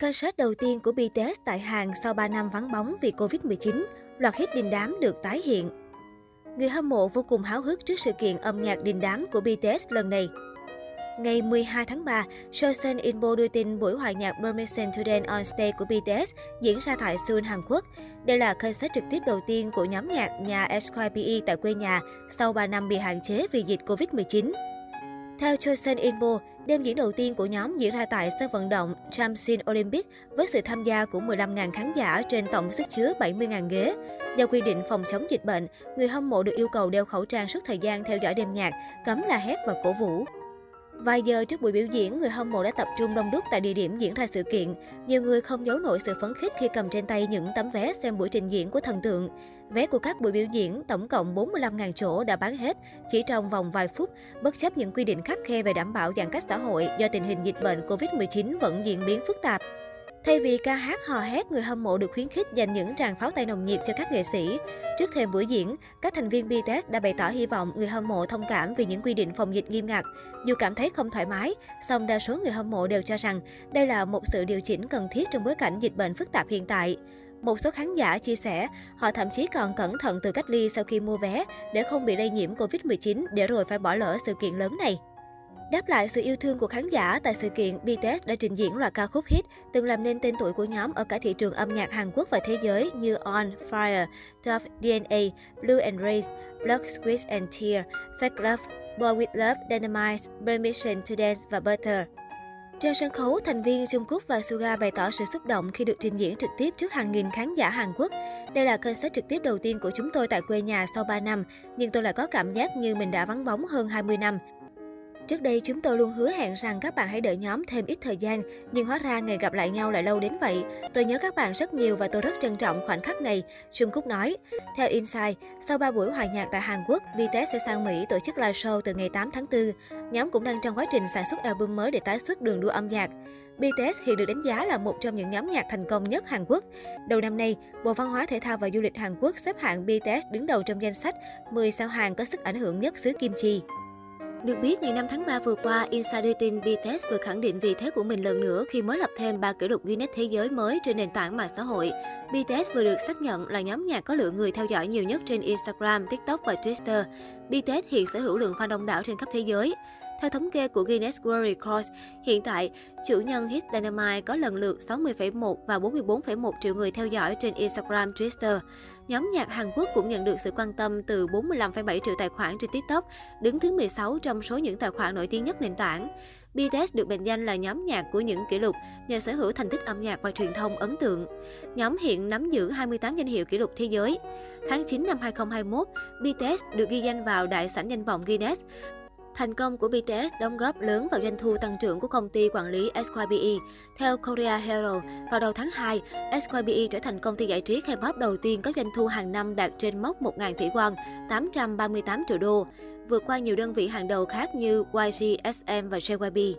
Concert đầu tiên của BTS tại Hàn sau 3 năm vắng bóng vì Covid-19, loạt hit đình đám được tái hiện. Người hâm mộ vô cùng háo hức trước sự kiện âm nhạc đình đám của BTS lần này. Ngày 12 tháng 3, Chosen Inbo đưa tin buổi hòa nhạc Permission to Dance on Stage của BTS diễn ra tại Seoul, Hàn Quốc. Đây là concert trực tiếp đầu tiên của nhóm nhạc nhà SYPE tại quê nhà sau 3 năm bị hạn chế vì dịch Covid-19. Theo Chosen Inbo, đêm diễn đầu tiên của nhóm diễn ra tại sân vận động Chamsin Olympic với sự tham gia của 15.000 khán giả trên tổng sức chứa 70.000 ghế. Do quy định phòng chống dịch bệnh, người hâm mộ được yêu cầu đeo khẩu trang suốt thời gian theo dõi đêm nhạc, cấm la hét và cổ vũ. Vài giờ trước buổi biểu diễn, người hâm mộ đã tập trung đông đúc tại địa điểm diễn ra sự kiện. Nhiều người không giấu nổi sự phấn khích khi cầm trên tay những tấm vé xem buổi trình diễn của thần tượng. Vé của các buổi biểu diễn, tổng cộng 45.000 chỗ đã bán hết chỉ trong vòng vài phút, bất chấp những quy định khắc khe về đảm bảo giãn cách xã hội do tình hình dịch bệnh Covid-19 vẫn diễn biến phức tạp. Thay vì ca hát hò hét, người hâm mộ được khuyến khích dành những tràng pháo tay nồng nhiệt cho các nghệ sĩ. Trước thềm buổi diễn, các thành viên BTS đã bày tỏ hy vọng người hâm mộ thông cảm vì những quy định phòng dịch nghiêm ngặt. Dù cảm thấy không thoải mái, song đa số người hâm mộ đều cho rằng đây là một sự điều chỉnh cần thiết trong bối cảnh dịch bệnh phức tạp hiện tại. Một số khán giả chia sẻ, họ thậm chí còn cẩn thận từ cách ly sau khi mua vé để không bị lây nhiễm Covid-19 để rồi phải bỏ lỡ sự kiện lớn này. Đáp lại sự yêu thương của khán giả, tại sự kiện, BTS đã trình diễn loạt ca khúc hit từng làm nên tên tuổi của nhóm ở cả thị trường âm nhạc Hàn Quốc và thế giới như On, Fire, Tough, DNA, Blue and Race, Blood, Squeeze and Tear, Fake Love, Boy With Love, Dynamite, Permission to Dance và Butter. Trên sân khấu, thành viên Trung Quốc và Suga bày tỏ sự xúc động khi được trình diễn trực tiếp trước hàng nghìn khán giả Hàn Quốc. Đây là concert trực tiếp đầu tiên của chúng tôi tại quê nhà sau 3 năm, nhưng tôi lại có cảm giác như mình đã vắng bóng hơn 20 năm. Trước đây chúng tôi luôn hứa hẹn rằng các bạn hãy đợi nhóm thêm ít thời gian, nhưng hóa ra ngày gặp lại nhau lại lâu đến vậy. Tôi nhớ các bạn rất nhiều và tôi rất trân trọng khoảnh khắc này, Trung Cúc nói. Theo Inside, sau 3 buổi hòa nhạc tại Hàn Quốc, BTS sẽ sang Mỹ tổ chức live show từ ngày 8 tháng 4. Nhóm cũng đang trong quá trình sản xuất album mới để tái xuất đường đua âm nhạc. BTS hiện được đánh giá là một trong những nhóm nhạc thành công nhất Hàn Quốc. Đầu năm nay, Bộ Văn hóa Thể thao và Du lịch Hàn Quốc xếp hạng BTS đứng đầu trong danh sách 10 sao hàng có sức ảnh hưởng nhất xứ Kim Chi. Được biết, ngày 5 tháng 3 vừa qua, Insider tin BTS vừa khẳng định vị thế của mình lần nữa khi mới lập thêm 3 kỷ lục Guinness Thế giới mới trên nền tảng mạng xã hội. BTS vừa được xác nhận là nhóm nhạc có lượng người theo dõi nhiều nhất trên Instagram, TikTok và Twitter. BTS hiện sở hữu lượng fan đông đảo trên khắp thế giới. Theo thống kê của Guinness World Records, hiện tại, chủ nhân Hit Dynamite có lần lượt 60,1 và 44,1 triệu người theo dõi trên Instagram, Twitter. Nhóm nhạc Hàn Quốc cũng nhận được sự quan tâm từ 45,7 triệu tài khoản trên TikTok, đứng thứ 16 trong số những tài khoản nổi tiếng nhất nền tảng. BTS được mệnh danh là nhóm nhạc của những kỷ lục nhờ sở hữu thành tích âm nhạc và truyền thông ấn tượng. Nhóm hiện nắm giữ 28 danh hiệu kỷ lục thế giới. Tháng 9 năm 2021, BTS được ghi danh vào đại sảnh danh vọng Guinness. Thành công của BTS đóng góp lớn vào doanh thu tăng trưởng của công ty quản lý SYBE. Theo Korea Herald, vào đầu tháng 2, SYBE trở thành công ty giải trí K-pop đầu tiên có doanh thu hàng năm đạt trên mốc 1.000 tỷ won, 838 triệu đô, vượt qua nhiều đơn vị hàng đầu khác như YG, SM và JYP.